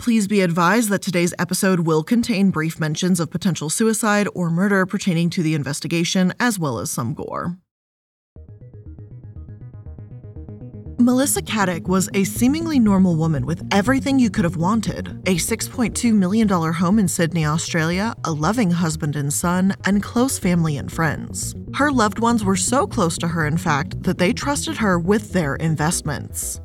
Please be advised that today's episode will contain brief mentions of potential suicide or murder pertaining to the investigation, as well as some gore. Melissa Caddick was a seemingly normal woman with everything you could have wanted a $6.2 million home in Sydney, Australia, a loving husband and son, and close family and friends. Her loved ones were so close to her, in fact, that they trusted her with their investments.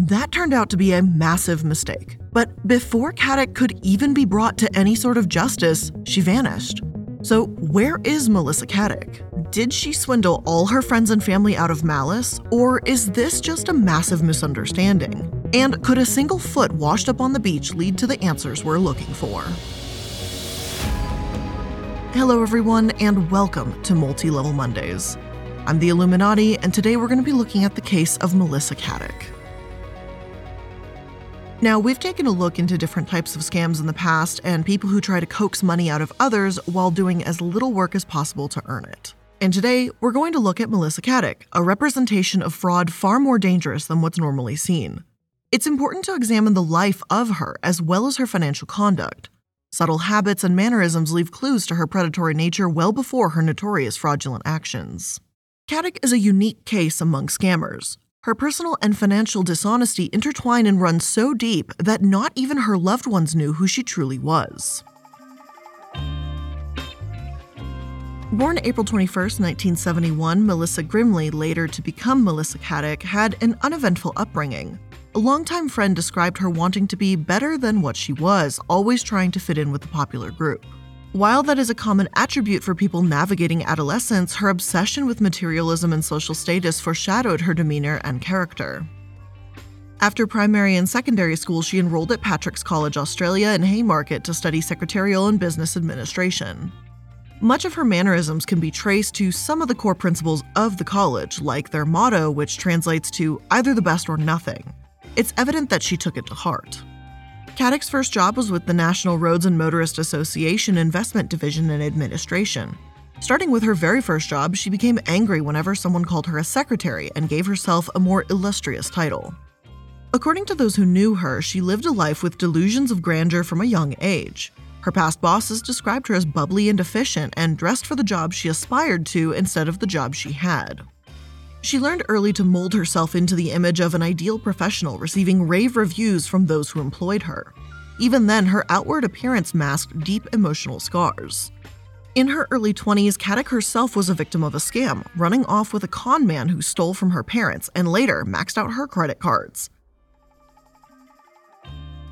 That turned out to be a massive mistake. But before Caddick could even be brought to any sort of justice, she vanished. So, where is Melissa Caddick? Did she swindle all her friends and family out of malice, or is this just a massive misunderstanding? And could a single foot washed up on the beach lead to the answers we're looking for? Hello, everyone, and welcome to Multi Level Mondays. I'm the iilluminaughtii, and today we're going to be looking at the case of Melissa Caddick. Now, we've taken a look into different types of scams in the past and people who try to coax money out of others while doing as little work as possible to earn it. And today, we're going to look at Melissa Caddick, a representation of fraud far more dangerous than what's normally seen. It's important to examine the life of her as well as her financial conduct. Subtle habits and mannerisms leave clues to her predatory nature well before her notorious fraudulent actions. Caddick is a unique case among scammers, her personal and financial dishonesty intertwine and run so deep that not even her loved ones knew who she truly was. Born April 21, 1971, Melissa Grimley, later to become Melissa Caddick, had an uneventful upbringing. A longtime friend described her wanting to be better than what she was, always trying to fit in with the popular group. While that is a common attribute for people navigating adolescence, her obsession with materialism and social status foreshadowed her demeanor and character. After primary and secondary school, she enrolled at Patrick's College Australia in Haymarket to study secretarial and business administration. Much of her mannerisms can be traced to some of the core principles of the college, like their motto, which translates to either the best or nothing. It's evident that she took it to heart. Caddick's first job was with the National Roads and Motorist Association Investment Division and Administration. Starting with her very first job, she became angry whenever someone called her a secretary and gave herself a more illustrious title. According to those who knew her, she lived a life with delusions of grandeur from a young age. Her past bosses described her as bubbly and efficient and dressed for the job she aspired to instead of the job she had. She learned early to mold herself into the image of an ideal professional, receiving rave reviews from those who employed her. Even then, her outward appearance masked deep emotional scars. In her early 20s, Caddick herself was a victim of a scam, running off with a con man who stole from her parents and later maxed out her credit cards.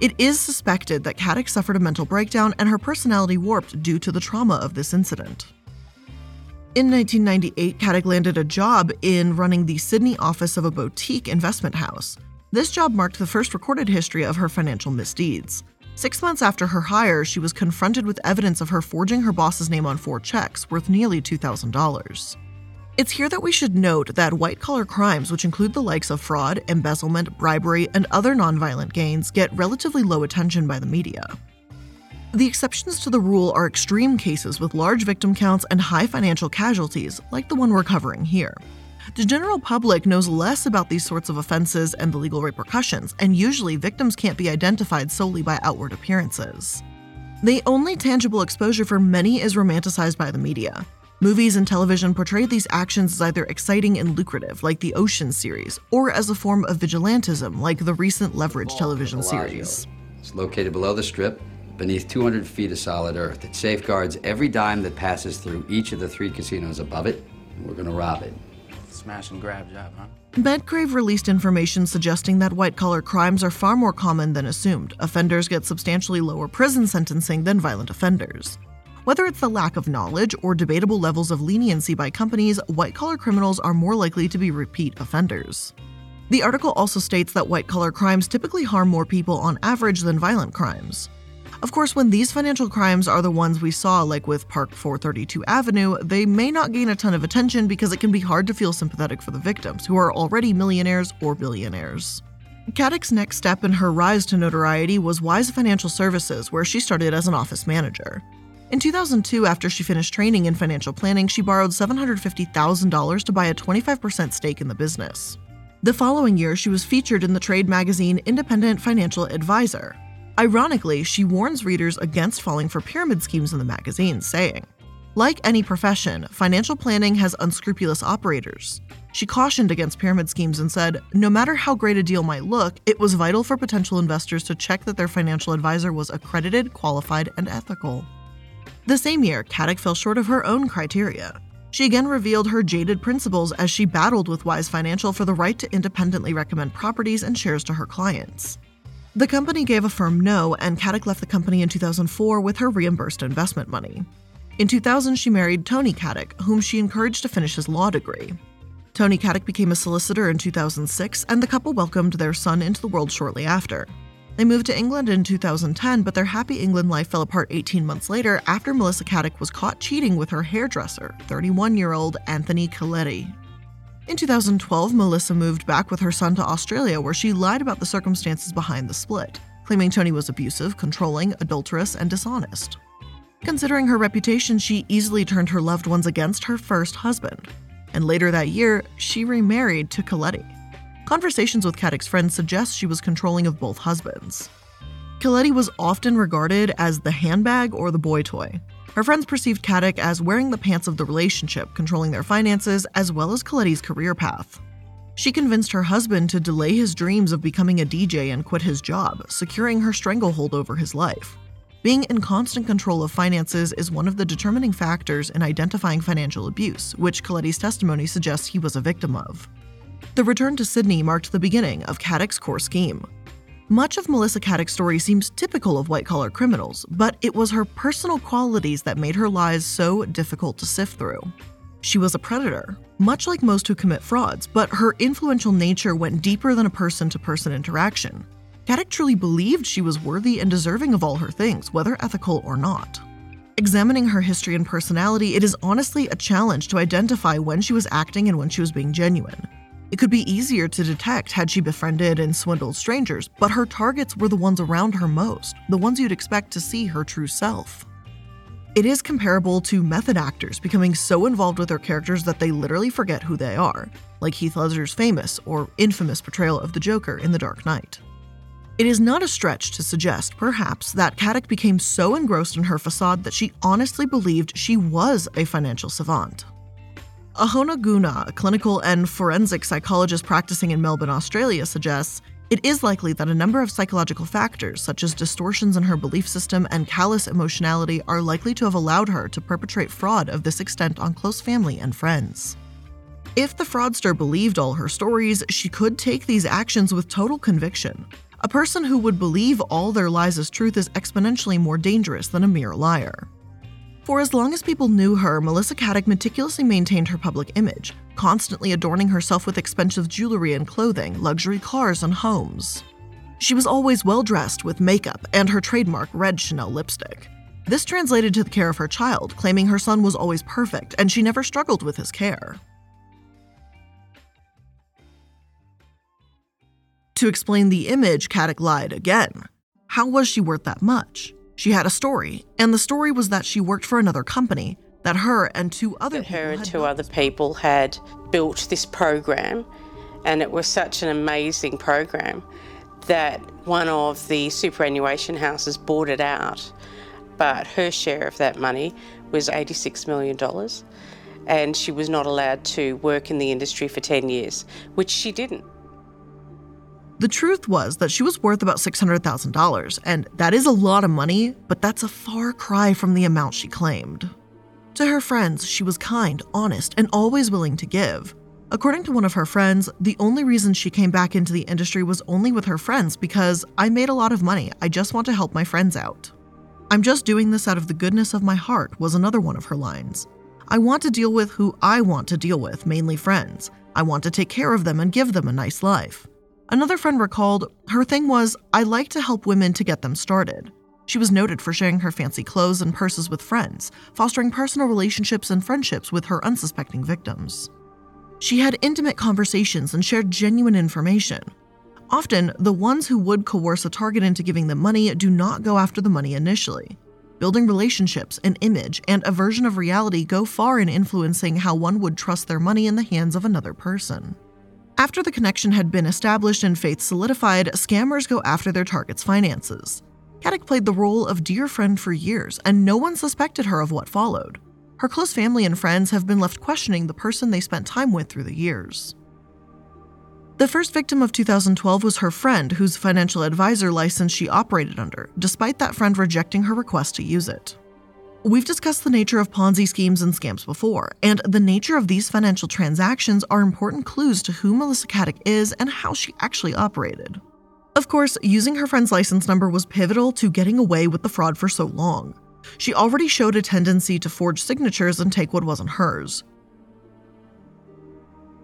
It is suspected that Caddick suffered a mental breakdown and her personality warped due to the trauma of this incident. In 1998, Caddick landed a job in running the Sydney office of a boutique investment house. This job marked the first recorded history of her financial misdeeds. Six months after her hire, she was confronted with evidence of her forging her boss's name on four checks worth nearly $2,000. It's here that we should note that white collar crimes, which include the likes of fraud, embezzlement, bribery, and other nonviolent gains, get relatively low attention by the media. The exceptions to the rule are extreme cases with large victim counts and high financial casualties, like the one we're covering here. The general public knows less about these sorts of offenses and the legal repercussions, and usually victims can't be identified solely by outward appearances. The only tangible exposure for many is romanticized by the media. Movies and television portray these actions as either exciting and lucrative, like the Ocean series, or as a form of vigilantism, like the recent Leverage television series. It's located below the strip beneath 200 feet of solid earth. It safeguards every dime that passes through each of the three casinos above it. We're gonna rob it. Smash and grab job, huh? Medcrave released information suggesting that white collar crimes are far more common than assumed. Offenders get substantially lower prison sentencing than violent offenders. Whether it's the lack of knowledge or debatable levels of leniency by companies, white collar criminals are more likely to be repeat offenders. The article also states that white collar crimes typically harm more people on average than violent crimes. Of course, when these financial crimes are the ones we saw, like with Park 432 Avenue, they may not gain a ton of attention because it can be hard to feel sympathetic for the victims, who are already millionaires or billionaires. Caddick's next step in her rise to notoriety was Wise Financial Services, where she started as an office manager. In 2002, after she finished training in financial planning, she borrowed $750,000 to buy a 25% stake in the business. The following year, she was featured in the trade magazine Independent Financial Advisor. Ironically, she warns readers against falling for pyramid schemes in the magazine, saying, like any profession, financial planning has unscrupulous operators. She cautioned against pyramid schemes and said, no matter how great a deal might look, it was vital for potential investors to check that their financial advisor was accredited, qualified, and ethical. The same year, Caddick fell short of her own criteria. She again revealed her jaded principles as she battled with Wise Financial for the right to independently recommend properties and shares to her clients. The company gave a firm no, and Caddick left the company in 2004 with her reimbursed investment money. In 2000, she married Tony Caddick, whom she encouraged to finish his law degree. Tony Caddick became a solicitor in 2006, and the couple welcomed their son into the world shortly after. They moved to England in 2010, but their happy England life fell apart 18 months later after Melissa Caddick was caught cheating with her hairdresser, 31 year old Anthony Coletti. In 2012, Melissa moved back with her son to Australia, where she lied about the circumstances behind the split, claiming Tony was abusive, controlling, adulterous, and dishonest. Considering her reputation, she easily turned her loved ones against her first husband. And later that year, she remarried to Coletti. Conversations with Caddick's friends suggest she was controlling of both husbands. Coletti was often regarded as the handbag or the boy toy. Her friends perceived Caddick as wearing the pants of the relationship, controlling their finances, as well as Coletti's career path. She convinced her husband to delay his dreams of becoming a DJ and quit his job, securing her stranglehold over his life. Being in constant control of finances is one of the determining factors in identifying financial abuse, which Coletti's testimony suggests he was a victim of. The return to Sydney marked the beginning of Caddick's core scheme. Much of Melissa Caddick's story seems typical of white collar criminals, but it was her personal qualities that made her lies so difficult to sift through. She was a predator, much like most who commit frauds, but her influential nature went deeper than a person to person interaction. Caddick truly believed she was worthy and deserving of all her things, whether ethical or not. Examining her history and personality, it is honestly a challenge to identify when she was acting and when she was being genuine. It could be easier to detect had she befriended and swindled strangers, but her targets were the ones around her most, the ones you'd expect to see her true self. It is comparable to method actors becoming so involved with their characters that they literally forget who they are, like Heath Ledger's famous or infamous portrayal of the Joker in The Dark Knight. It is not a stretch to suggest, perhaps, that Caddick became so engrossed in her facade that she honestly believed she was a financial savant. Ahona Guha, a clinical and forensic psychologist practicing in Melbourne, Australia, suggests it is likely that a number of psychological factors, such as distortions in her belief system and callous emotionality, are likely to have allowed her to perpetrate fraud of this extent on close family and friends. If the fraudster believed all her stories, she could take these actions with total conviction, a person who would believe all their lies as truth is exponentially more dangerous than a mere liar. For as long as people knew her, Melissa Caddick meticulously maintained her public image, constantly adorning herself with expensive jewelry and clothing, luxury cars, and homes. She was always well dressed with makeup and her trademark red Chanel lipstick. This translated to the care of her child, claiming her son was always perfect and she never struggled with his care. To explain the image, Caddick lied again. How was she worth that much? She had a story, and the story was that she worked for another company, that her and two other that her and two other people had built this program, and it was such an amazing program that one of the superannuation houses bought it out, but her share of that money was $86 million. And she was not allowed to work in the industry for 10 years, which she didn't. The truth was that she was worth about $600,000, and that is a lot of money, but that's a far cry from the amount she claimed. To her friends, she was kind, honest, and always willing to give. According to one of her friends, the only reason she came back into the industry was only with her friends because I made a lot of money. I just want to help my friends out. I'm just doing this out of the goodness of my heart, was another one of her lines. I want to deal with who I want to deal with, mainly friends. I want to take care of them and give them a nice life. Another friend recalled her thing was, I like to help women to get them started. She was noted for sharing her fancy clothes and purses with friends, fostering personal relationships and friendships with her unsuspecting victims. She had intimate conversations and shared genuine information. Often, the ones who would coerce a target into giving them money do not go after the money initially. Building relationships, an image, and a version of reality go far in influencing how one would trust their money in the hands of another person. After the connection had been established and faith solidified, scammers go after their target's finances. Caddick played the role of dear friend for years, and no one suspected her of what followed. Her close family and friends have been left questioning the person they spent time with through the years. The first victim of 2012 was her friend, whose financial advisor license she operated under, despite that friend rejecting her request to use it. We've discussed the nature of Ponzi schemes and scams before, and the nature of these financial transactions are important clues to who Melissa Caddick is and how she actually operated. Of course, using her friend's license number was pivotal to getting away with the fraud for so long. She already showed a tendency to forge signatures and take what wasn't hers.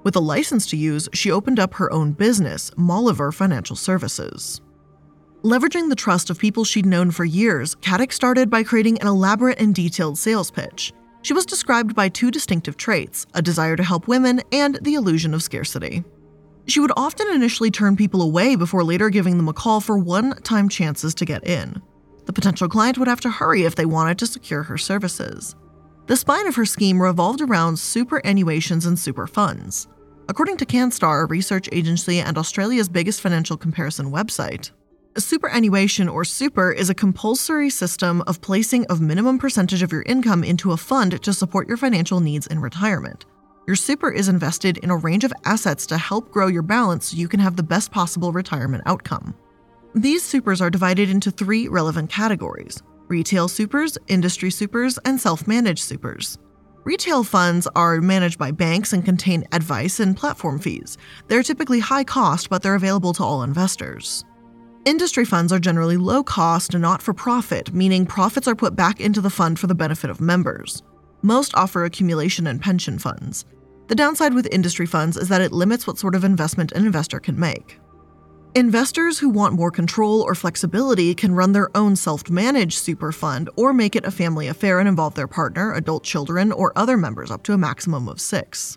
With a license to use, she opened up her own business, Maliver Financial Services. Leveraging the trust of people she'd known for years, Caddick started by creating an elaborate and detailed sales pitch. She was described by two distinctive traits a desire to help women and the illusion of scarcity. She would often initially turn people away before later giving them a call for one time chances to get in. The potential client would have to hurry if they wanted to secure her services. The spine of her scheme revolved around superannuations and super funds. According to CanStar, a research agency and Australia's biggest financial comparison website, superannuation or super is a compulsory system of placing a minimum percentage of your income into a fund to support your financial needs in retirement. Your super is invested in a range of assets to help grow your balance so you can have the best possible retirement outcome. These supers are divided into three relevant categories retail supers, industry supers, and self managed supers. Retail funds are managed by banks and contain advice and platform fees. They're typically high cost, but they're available to all investors. Industry funds are generally low cost and not for profit, meaning profits are put back into the fund for the benefit of members. Most offer accumulation and pension funds. The downside with industry funds is that it limits what sort of investment an investor can make. Investors who want more control or flexibility can run their own self managed super fund or make it a family affair and involve their partner, adult children, or other members up to a maximum of six.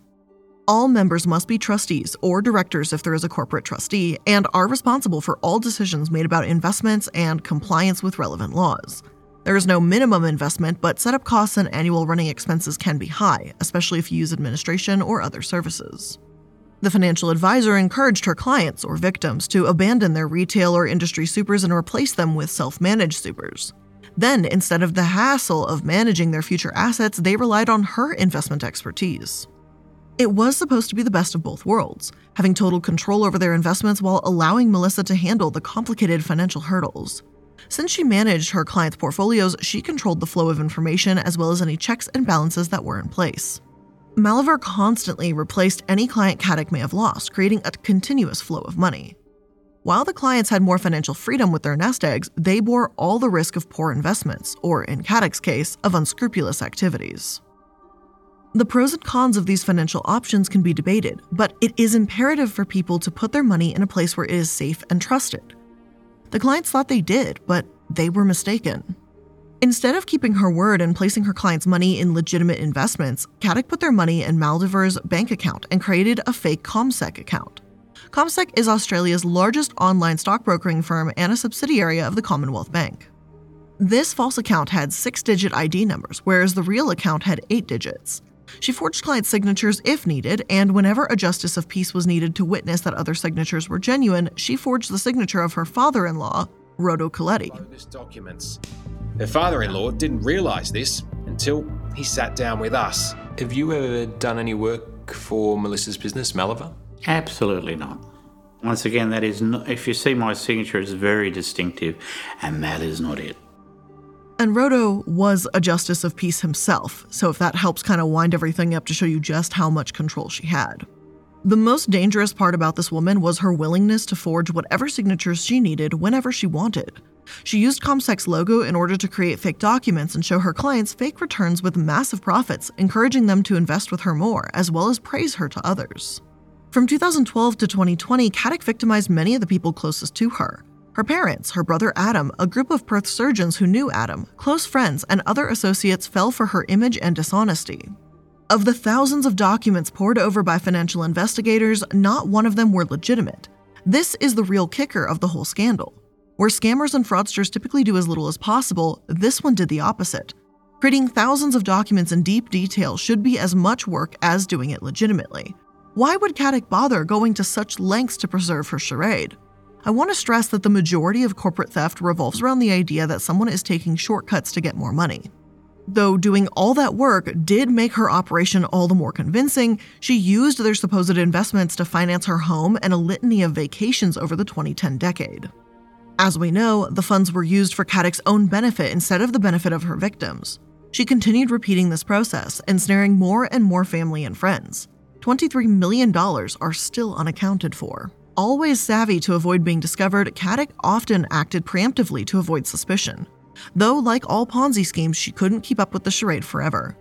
All members must be trustees or directors if there is a corporate trustee and are responsible for all decisions made about investments and compliance with relevant laws. There is no minimum investment, but setup costs and annual running expenses can be high, especially if you use administration or other services. The financial advisor encouraged her clients or victims to abandon their retail or industry supers and replace them with self managed supers. Then, instead of the hassle of managing their future assets, they relied on her investment expertise. It was supposed to be the best of both worlds, having total control over their investments while allowing Melissa to handle the complicated financial hurdles. Since she managed her clients' portfolios, she controlled the flow of information as well as any checks and balances that were in place. Maliver constantly replaced any client Caddick may have lost, creating a continuous flow of money. While the clients had more financial freedom with their nest eggs, they bore all the risk of poor investments, or in Caddick's case, of unscrupulous activities. The pros and cons of these financial options can be debated, but it is imperative for people to put their money in a place where it is safe and trusted. The clients thought they did, but they were mistaken. Instead of keeping her word and placing her clients' money in legitimate investments, Caddick put their money in Maliver's bank account and created a fake CommSec account. CommSec is Australia's largest online stockbrokering firm and a subsidiary of the Commonwealth Bank. This false account had six digit ID numbers, whereas the real account had eight digits. She forged client signatures if needed, and whenever a justice of peace was needed to witness that other signatures were genuine, she forged the signature of her father in law, Rodo Coletti. documents. Her father in law didn't realise this until he sat down with us. Have you ever done any work for Melissa's business, Maliver? Absolutely not. Once again, that is not, if you see my signature, it's very distinctive, and that is not it. And Rodo was a justice of peace himself, so if that helps kind of wind everything up to show you just how much control she had. The most dangerous part about this woman was her willingness to forge whatever signatures she needed whenever she wanted. She used CommSec's logo in order to create fake documents and show her clients fake returns with massive profits, encouraging them to invest with her more, as well as praise her to others. From 2012 to 2020, Caddick victimized many of the people closest to her. Her parents, her brother Adam, a group of Perth surgeons who knew Adam, close friends, and other associates fell for her image and dishonesty. Of the thousands of documents poured over by financial investigators, not one of them were legitimate. This is the real kicker of the whole scandal. Where scammers and fraudsters typically do as little as possible, this one did the opposite. Creating thousands of documents in deep detail should be as much work as doing it legitimately. Why would Caddick bother going to such lengths to preserve her charade? I want to stress that the majority of corporate theft revolves around the idea that someone is taking shortcuts to get more money. Though doing all that work did make her operation all the more convincing, she used their supposed investments to finance her home and a litany of vacations over the 2010 decade. As we know, the funds were used for Caddick's own benefit instead of the benefit of her victims. She continued repeating this process, ensnaring more and more family and friends. $23 million are still unaccounted for. Always savvy to avoid being discovered, Caddick often acted preemptively to avoid suspicion. Though, like all Ponzi schemes, she couldn't keep up with the charade forever.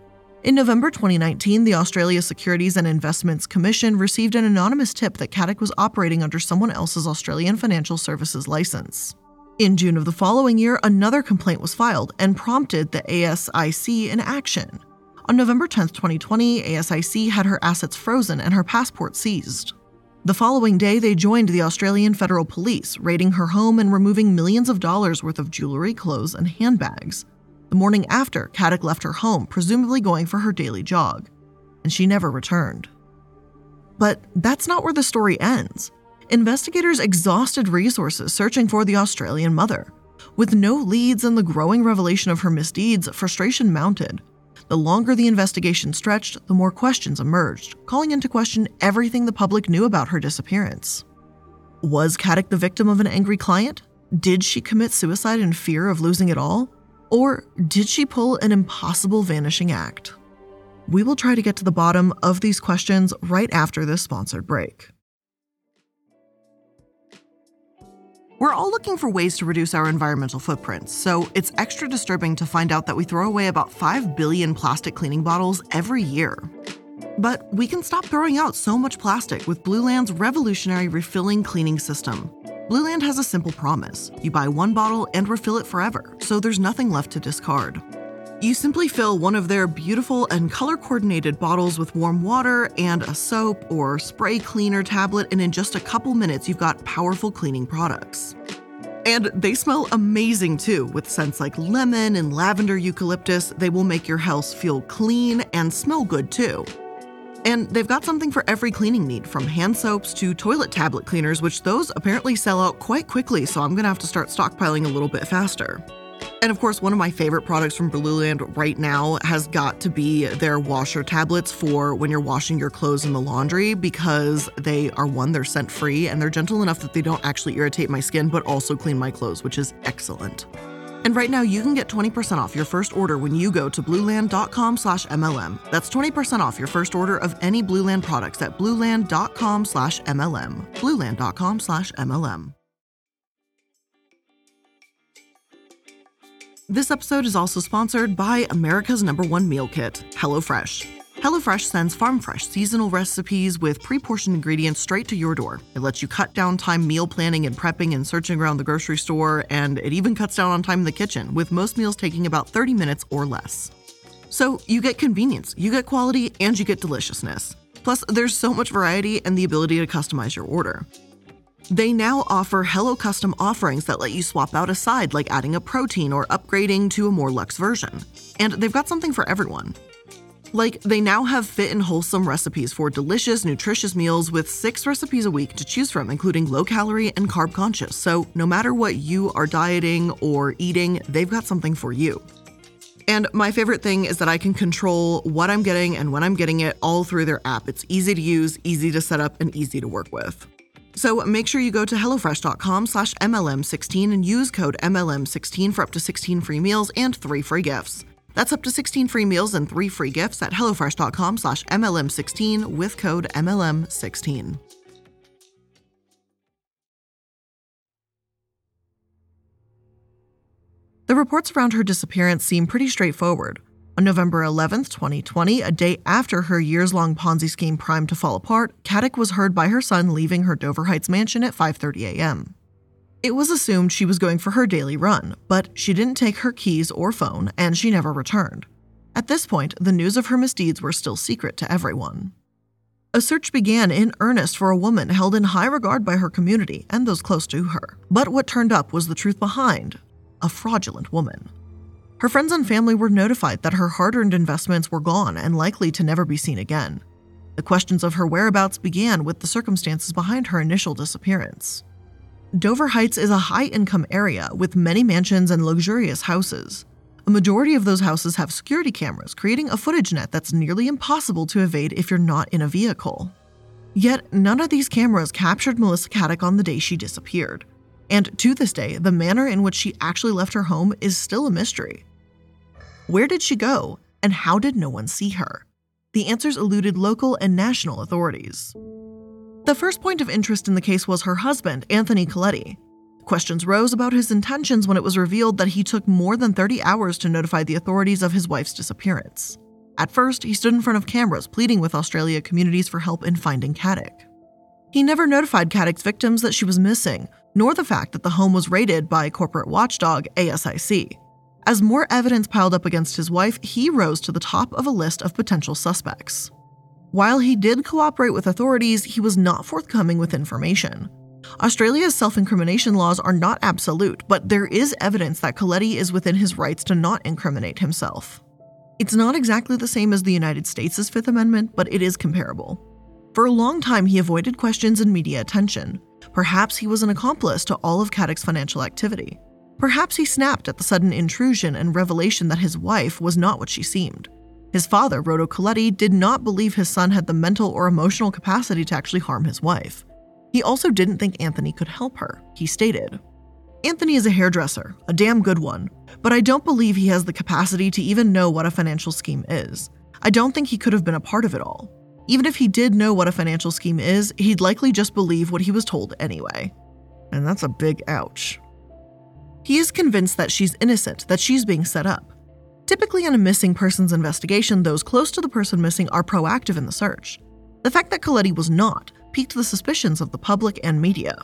In November 2019, the Australia Securities and Investments Commission received an anonymous tip that Caddick was operating under someone else's Australian financial services license. In June of the following year, another complaint was filed and prompted the ASIC in action. On November 10, 2020, ASIC had her assets frozen and her passport seized. The following day, they joined the Australian Federal Police, raiding her home and removing millions of dollars worth of jewelry, clothes, and handbags. The morning after, Caddick left her home, presumably going for her daily jog, and she never returned. But that's not where the story ends. Investigators exhausted resources searching for the Australian mother. With no leads and the growing revelation of her misdeeds, frustration mounted. The longer the investigation stretched, the more questions emerged, calling into question everything the public knew about her disappearance. Was Caddick the victim of an angry client? Did she commit suicide in fear of losing it all? Or did she pull an impossible vanishing act? We will try to get to the bottom of these questions right after this sponsored break. We're all looking for ways to reduce our environmental footprints, so it's extra disturbing to find out that we throw away about 5 billion plastic cleaning bottles every year. But we can stop throwing out so much plastic with Blueland's revolutionary refilling cleaning system. Blueland has a simple promise you buy one bottle and refill it forever, so there's nothing left to discard. You simply fill one of their beautiful and color coordinated bottles with warm water and a soap or spray cleaner tablet, and in just a couple minutes, you've got powerful cleaning products. And they smell amazing too, with scents like lemon and lavender eucalyptus. They will make your house feel clean and smell good too. And they've got something for every cleaning need, from hand soaps to toilet tablet cleaners, which those apparently sell out quite quickly, so I'm gonna have to start stockpiling a little bit faster. And of course, one of my favorite products from Blueland right now has got to be their washer tablets for when you're washing your clothes in the laundry because they are one, they're scent free and they're gentle enough that they don't actually irritate my skin, but also clean my clothes, which is excellent. And right now, you can get 20% off your first order when you go to blueland.com slash MLM. That's 20% off your first order of any Blueland products at blueland.com slash MLM. Blueland.com slash MLM. This episode is also sponsored by America's number one meal kit, HelloFresh. HelloFresh sends farm fresh seasonal recipes with pre portioned ingredients straight to your door. It lets you cut down time meal planning and prepping and searching around the grocery store, and it even cuts down on time in the kitchen, with most meals taking about 30 minutes or less. So you get convenience, you get quality, and you get deliciousness. Plus, there's so much variety and the ability to customize your order. They now offer Hello Custom offerings that let you swap out a side, like adding a protein or upgrading to a more luxe version. And they've got something for everyone. Like, they now have fit and wholesome recipes for delicious, nutritious meals with six recipes a week to choose from, including low calorie and carb conscious. So, no matter what you are dieting or eating, they've got something for you. And my favorite thing is that I can control what I'm getting and when I'm getting it all through their app. It's easy to use, easy to set up, and easy to work with. So make sure you go to HelloFresh.com slash MLM16 and use code MLM16 for up to 16 free meals and 3 free gifts. That's up to 16 free meals and 3 free gifts at HelloFresh.com slash MLM16 with code MLM16. The reports around her disappearance seem pretty straightforward. On November 11, 2020, a day after her years long Ponzi scheme primed to fall apart, Caddick was heard by her son leaving her Dover Heights mansion at 5:30 a.m. It was assumed she was going for her daily run, but she didn't take her keys or phone and she never returned. At this point, the news of her misdeeds were still secret to everyone. A search began in earnest for a woman held in high regard by her community and those close to her. But what turned up was the truth behind a fraudulent woman. Her friends and family were notified that her hard earned investments were gone and likely to never be seen again. The questions of her whereabouts began with the circumstances behind her initial disappearance. Dover Heights is a high income area with many mansions and luxurious houses. A majority of those houses have security cameras, creating a footage net that's nearly impossible to evade if you're not in a vehicle. Yet, none of these cameras captured Melissa Caddick on the day she disappeared. And to this day, the manner in which she actually left her home is still a mystery. Where did she go, and how did no one see her? The answers eluded local and national authorities. The first point of interest in the case was her husband, Anthony Coletti. Questions rose about his intentions when it was revealed that he took more than 30 hours to notify the authorities of his wife's disappearance. At first, he stood in front of cameras pleading with Australia communities for help in finding Caddick. He never notified Caddick's victims that she was missing, nor the fact that the home was raided by corporate watchdog ASIC. As more evidence piled up against his wife, he rose to the top of a list of potential suspects. While he did cooperate with authorities, he was not forthcoming with information. Australia's self incrimination laws are not absolute, but there is evidence that Coletti is within his rights to not incriminate himself. It's not exactly the same as the United States' Fifth Amendment, but it is comparable. For a long time, he avoided questions and media attention. Perhaps he was an accomplice to all of Caddick's financial activity. Perhaps he snapped at the sudden intrusion and revelation that his wife was not what she seemed. His father, Rodo Coletti, did not believe his son had the mental or emotional capacity to actually harm his wife. He also didn't think Anthony could help her, he stated. Anthony is a hairdresser, a damn good one, but I don't believe he has the capacity to even know what a financial scheme is. I don't think he could have been a part of it all. Even if he did know what a financial scheme is, he'd likely just believe what he was told anyway. And that's a big ouch. He is convinced that she's innocent, that she's being set up. Typically, in a missing persons investigation, those close to the person missing are proactive in the search. The fact that Coletti was not piqued the suspicions of the public and media.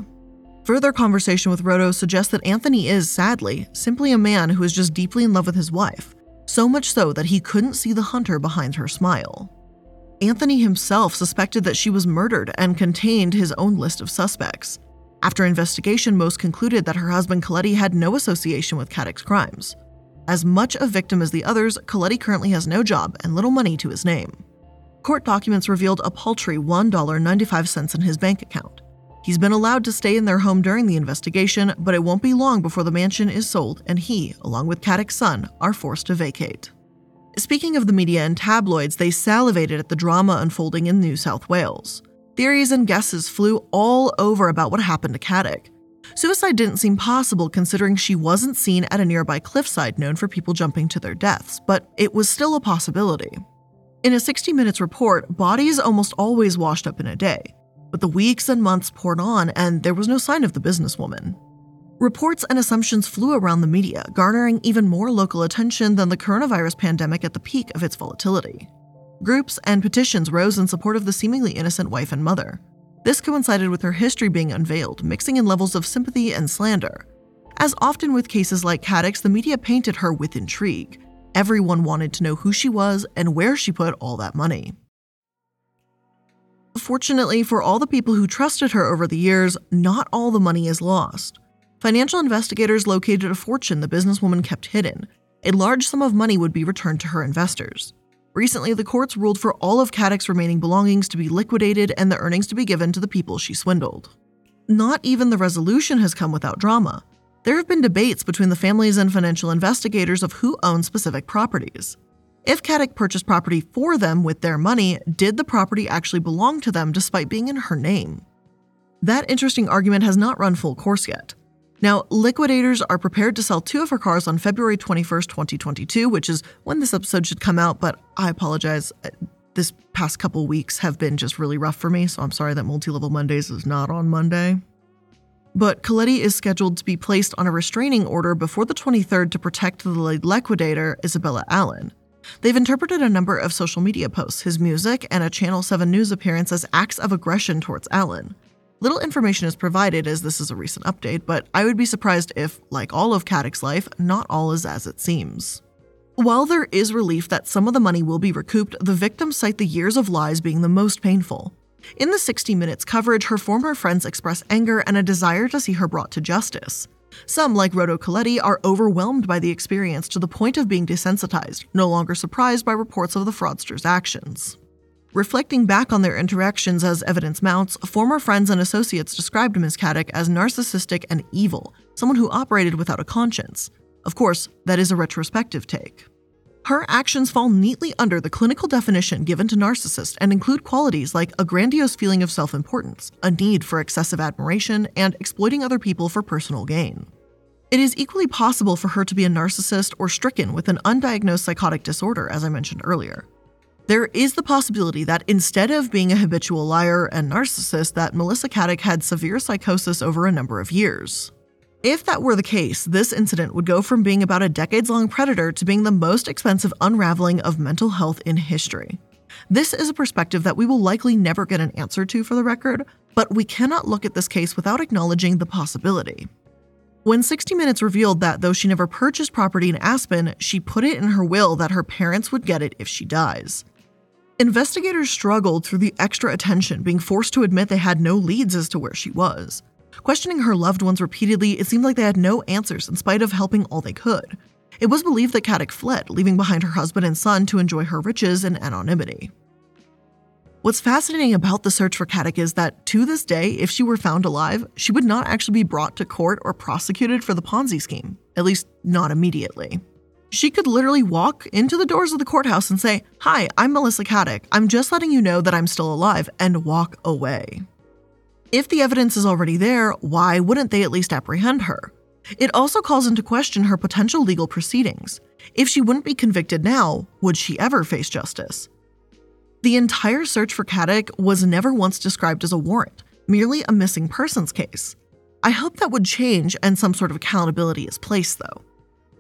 Further conversation with Rodo suggests that Anthony is, sadly, simply a man who is just deeply in love with his wife, so much so that he couldn't see the hunter behind her smile. Anthony himself suspected that she was murdered and contained his own list of suspects. After investigation, most concluded that her husband Coletti had no association with Caddick's crimes. As much a victim as the others, Coletti currently has no job and little money to his name. Court documents revealed a paltry $1.95 in his bank account. He's been allowed to stay in their home during the investigation, but it won't be long before the mansion is sold and he, along with Caddick's son, are forced to vacate. Speaking of the media and tabloids, they salivated at the drama unfolding in New South Wales. Theories and guesses flew all over about what happened to Caddick. Suicide didn't seem possible considering she wasn't seen at a nearby cliffside known for people jumping to their deaths, but it was still a possibility. In a 60 Minutes report, bodies almost always washed up in a day, but the weeks and months poured on and there was no sign of the businesswoman. Reports and assumptions flew around the media, garnering even more local attention than the coronavirus pandemic at the peak of its volatility. Groups and petitions rose in support of the seemingly innocent wife and mother. This coincided with her history being unveiled, mixing in levels of sympathy and slander. As often with cases like Caddick's, the media painted her with intrigue, Everyone wanted to know who she was and where she put all that money. Fortunately, for all the people who trusted her over the years, not all the money is lost. Financial investigators located a fortune the businesswoman kept hidden. A large sum of money would be returned to her investors. Recently, the courts ruled for all of Caddick's remaining belongings to be liquidated and the earnings to be given to the people she swindled. Not even the resolution has come without drama. There have been debates between the families and financial investigators of who owns specific properties. If Caddick purchased property for them with their money, did the property actually belong to them despite being in her name? That interesting argument has not run full course yet. Now, liquidators are prepared to sell two of her cars on February 21st, 2022, which is when this episode should come out, but I apologize. Uh, this past couple weeks have been just really rough for me, so I'm sorry that Multi Level Mondays is not on Monday. But Coletti is scheduled to be placed on a restraining order before the 23rd to protect the liquidator, Isabella Allen. They've interpreted a number of social media posts, his music, and a Channel 7 News appearance as acts of aggression towards Allen. Little information is provided as this is a recent update, but I would be surprised if, like all of Caddick's life, not all is as it seems. While there is relief that some of the money will be recouped, the victims cite the years of lies being the most painful. In the 60 Minutes coverage, her former friends express anger and a desire to see her brought to justice. Some, like Rodo Coletti, are overwhelmed by the experience to the point of being desensitized, no longer surprised by reports of the fraudster's actions. Reflecting back on their interactions as evidence mounts, former friends and associates described Ms. Caddick as narcissistic and evil, someone who operated without a conscience. Of course, that is a retrospective take. Her actions fall neatly under the clinical definition given to narcissist and include qualities like a grandiose feeling of self importance, a need for excessive admiration, and exploiting other people for personal gain. It is equally possible for her to be a narcissist or stricken with an undiagnosed psychotic disorder, as I mentioned earlier. There is the possibility that instead of being a habitual liar and narcissist, that Melissa Caddick had severe psychosis over a number of years. If that were the case, this incident would go from being about a decades long predator to being the most expensive unraveling of mental health in history. This is a perspective that we will likely never get an answer to for the record, but we cannot look at this case without acknowledging the possibility. When 60 Minutes revealed that though she never purchased property in Aspen, she put it in her will that her parents would get it if she dies. Investigators struggled through the extra attention, being forced to admit they had no leads as to where she was. Questioning her loved ones repeatedly, it seemed like they had no answers in spite of helping all they could. It was believed that Caddick fled, leaving behind her husband and son to enjoy her riches and anonymity. What's fascinating about the search for Caddick is that to this day, if she were found alive, she would not actually be brought to court or prosecuted for the Ponzi scheme, at least not immediately. She could literally walk into the doors of the courthouse and say, Hi, I'm Melissa Caddick. I'm just letting you know that I'm still alive, and walk away. If the evidence is already there, why wouldn't they at least apprehend her? It also calls into question her potential legal proceedings. If she wouldn't be convicted now, would she ever face justice? The entire search for Caddick was never once described as a warrant, merely a missing persons case. I hope that would change and some sort of accountability is placed, though.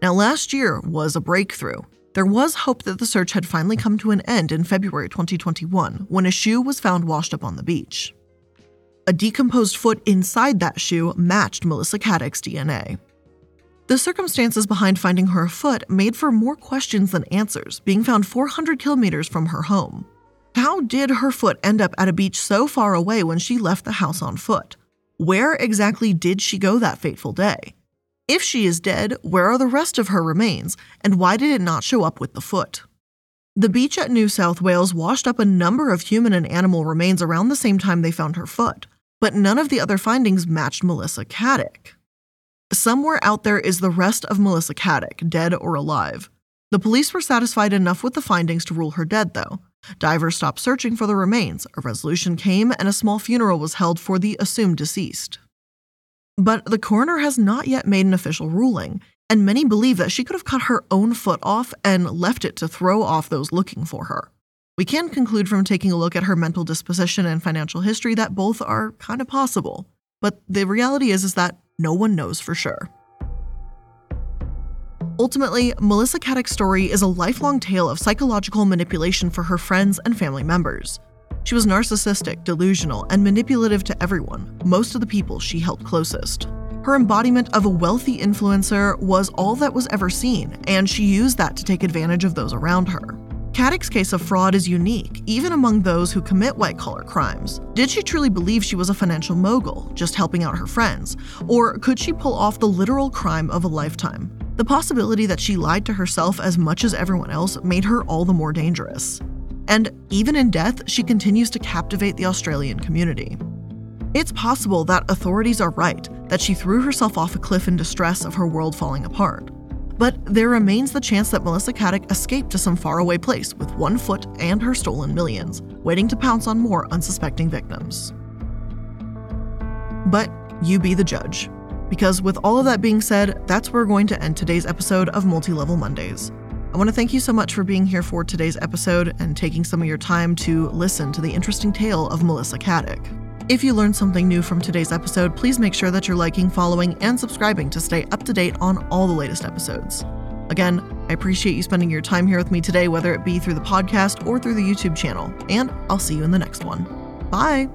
Now, last year was a breakthrough. There was hope that the search had finally come to an end in February 2021 when a shoe was found washed up on the beach. A decomposed foot inside that shoe matched Melissa Caddick's DNA. The circumstances behind finding her foot made for more questions than answers, being found 400 kilometers from her home. How did her foot end up at a beach so far away when she left the house on foot? Where exactly did she go that fateful day? If she is dead, where are the rest of her remains, and why did it not show up with the foot? The beach at New South Wales washed up a number of human and animal remains around the same time they found her foot, but none of the other findings matched Melissa Caddick. Somewhere out there is the rest of Melissa Caddick, dead or alive. The police were satisfied enough with the findings to rule her dead, though. Divers stopped searching for the remains, a resolution came, and a small funeral was held for the assumed deceased. But the coroner has not yet made an official ruling, and many believe that she could have cut her own foot off and left it to throw off those looking for her. We can conclude from taking a look at her mental disposition and financial history that both are kind of possible. But the reality is, is that no one knows for sure. Ultimately, Melissa Caddick's story is a lifelong tale of psychological manipulation for her friends and family members. She was narcissistic, delusional, and manipulative to everyone, most of the people she held closest. Her embodiment of a wealthy influencer was all that was ever seen, and she used that to take advantage of those around her. Caddick's case of fraud is unique, even among those who commit white collar crimes. Did she truly believe she was a financial mogul, just helping out her friends? Or could she pull off the literal crime of a lifetime? The possibility that she lied to herself as much as everyone else made her all the more dangerous. And even in death, she continues to captivate the Australian community. It's possible that authorities are right, that she threw herself off a cliff in distress of her world falling apart. But there remains the chance that Melissa Caddick escaped to some faraway place with one foot and her stolen millions, waiting to pounce on more unsuspecting victims. But you be the judge. Because with all of that being said, that's where we're going to end today's episode of Multi Level Mondays. I want to thank you so much for being here for today's episode and taking some of your time to listen to the interesting tale of Melissa Caddick. If you learned something new from today's episode, please make sure that you're liking, following, and subscribing to stay up to date on all the latest episodes. Again, I appreciate you spending your time here with me today, whether it be through the podcast or through the YouTube channel, and I'll see you in the next one. Bye!